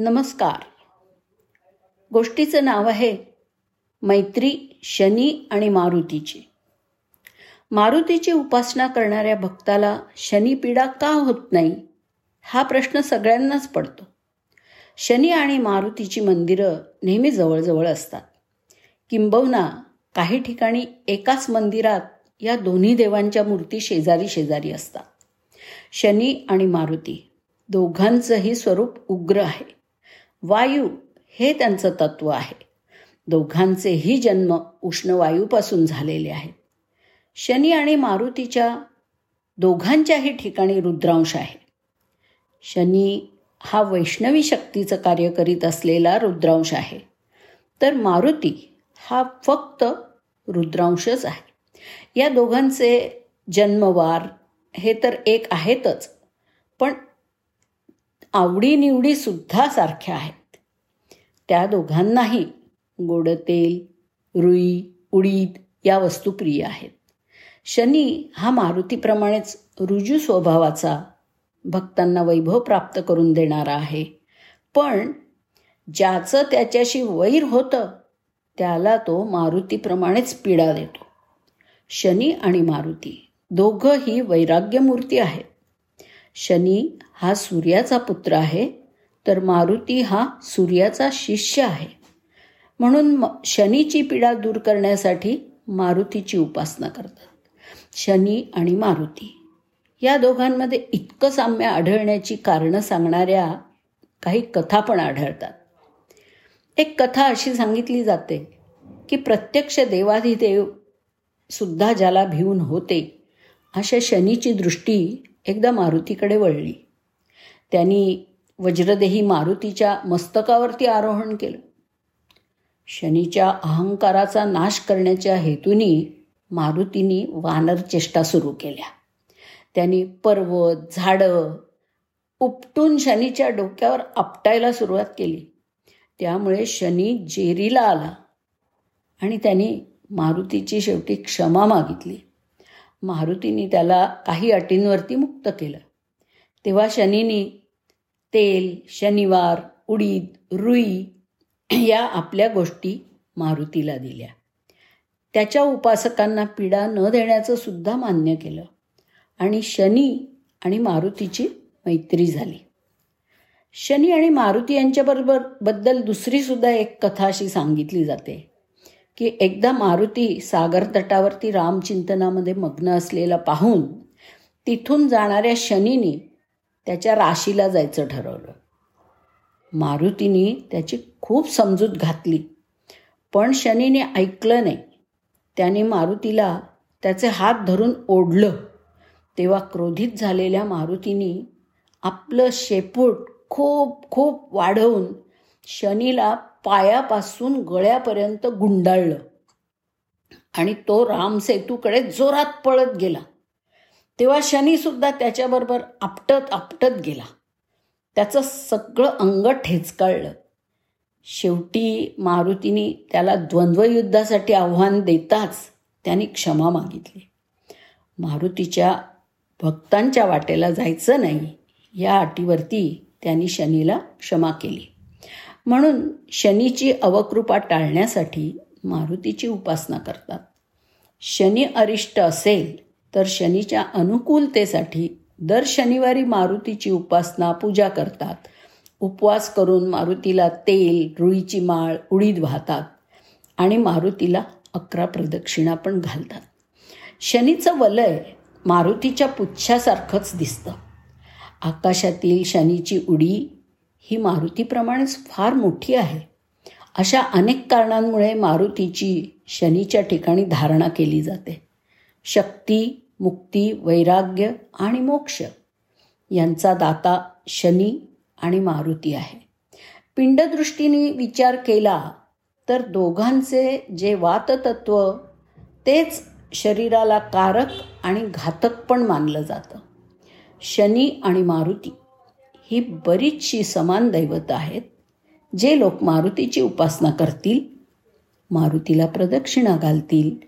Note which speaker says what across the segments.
Speaker 1: नमस्कार. गोष्टीचं नाव आहे मैत्री शनी आणि मारुतीची. मारुतीची उपासना करणाऱ्या भक्ताला शनिपीडा का होत नाही? हा प्रश्न सगळ्यांनाच पडतो. शनी आणि मारुतीची मंदिरं नेहमी जवळजवळ असतात. किंबहुना काही ठिकाणी एकाच मंदिरात या दोन्ही देवांच्या मूर्ती शेजारी शेजारी असतात. शनी आणि मारुती दोघांचंही स्वरूप उग्र आहे. वायू हे त्यांचं तत्व आहे. दोघांचेही जन्म उष्ण वायूपासून झालेले आहेत. शनी आणि मारुतीच्या दोघांच्याही ठिकाणी रुद्रांश आहे. शनी हा वैष्णवी शक्तीचं कार्य करीत असलेला रुद्रांश आहे. तर मारुती हा फक्त रुद्रांशच आहे. या दोघांचे जन्मवार हे तर एक आहेतच. पण आवडीनिवडीसुद्धा सारख्या आहेत. त्या दोघांनाही गोड तेल रुई उडीद या वस्तू प्रिय आहेत. शनी हा मारुतीप्रमाणेच रुजू स्वभावाचा भक्तांना वैभव प्राप्त करून देणारा आहे. पण ज्याचं त्याच्याशी वैर होतं त्याला तो मारुतीप्रमाणेच पीडा देतो. शनी आणि मारुती दोघंही वैराग्यमूर्ती आहेत. शनी हा सूर्याचा पुत्र आहे तर मारुती हा सूर्याचा शिष्य आहे. म्हणून शनीची पीडा दूर करण्यासाठी मारुतीची उपासना करतात. शनी आणि मारुती. या दोघांमध्ये इतकं साम्य आढळण्याची कारणं सांगणाऱ्या काही कथा पण आढळतात. एक कथा अशी सांगितली जाते की प्रत्यक्ष देवाधिदेव सुद्धा ज्याला भिवून होते अशा शनीची दृष्टी एकदा मारुतीकडे वळली. त्यांनी वज्रदेही मारुतीच्या मस्तकावरती आरोहण केलं. शनीच्या अहंकाराचा नाश करण्याच्या हेतूनी मारुतीनी वानर चेष्टा सुरू केल्या. त्यांनी पर्वत झाडं उपटून शनीच्या डोक्यावर आपटायला सुरुवात केली. त्यामुळे शनी जेरीला आला आणि त्यांनी मारुतीची शेवटी क्षमा मागितली. मारुतीने त्याला काही अटींवरती मुक्त केलं. तेव्हा शनीनी तेल शनिवार उडीद रुई या आपल्या गोष्टी मारुतीला दिल्या. त्याच्या उपासकांना पीडा न देण्याचं सुद्धा मान्य केलं आणि शनी आणि मारुतीची मैत्री झाली. शनी आणि मारुती यांच्याबरोबरबद्दल दुसरीसुद्धा एक कथा अशी सांगितली जाते. की एकदा मारुती सागर तटावरती रामचिंतनामध्ये मग्न असलेला पाहून तिथून जाणाऱ्या शनीने त्याच्या राशीला जायचं ठरवलं. मारुतीने त्याची खूप समजूत घातली पण शनीने ऐकलं नाही. त्याने मारुतीला त्याचे हात धरून ओढलं. तेव्हा क्रोधित झालेल्या मारुतीने आपलं शेपूट खूप खूप वाढवून शनीला पायापासून गळ्यापर्यंत गुंडाळलं. आणि तो रामसेतूकडे जोरात पळत गेला. तेव्हा शनीसुद्धा त्याच्याबरोबर आपटत आपटत गेला. त्याचं सगळं अंग ठेचकाळलं. शेवटी मारुतीने त्याला द्वंद्वयुद्धासाठी आव्हान देताच त्यांनी क्षमा मागितली. मारुतीच्या भक्तांच्या वाटेला जायचं नाही या अटीवरती त्यांनी शनीला क्षमा केली. म्हणून शनीची अवकृपा टाळण्यासाठी मारुतीची उपासना करतात. शनी अरिष्ट असेल तर शनीच्या अनुकूलतेसाठी दर शनिवारी मारुतीची उपासना पूजा करतात. उपवास करून मारुतीला तेल रुईची माळ उडीद वाहतात आणि मारुतीला अकरा प्रदक्षिणा पण घालतात. शनीचं वलय मारुतीच्या पुच्छासारखंच दिसतं. आकाशातील शनीची उडी ही मारुतीप्रमाणेच फार मोठी आहे. अशा अनेक कारणांमुळे मारुतीची शनीच्या ठिकाणी धारणा केली जाते. शक्ती मुक्ती वैराग्य आणि मोक्ष यांचा दाता शनी आणि मारुती आहे. पिंडदृष्टीने विचार केला तर दोघांचे जे वाततत्व तेच शरीराला कारक आणि घातक पण मानलं जातं. शनी आणि मारुती ही बरीचशी समान दैवत आहेत जे लोक मारुतीची उपासना करतील मारुतीला प्रदक्षिणा घालतील.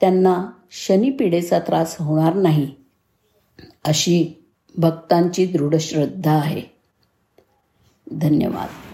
Speaker 1: त्यांना शनिपिडेचा त्रास होणार नाही अशी भक्तांची दृढ श्रद्धा आहे. धन्यवाद.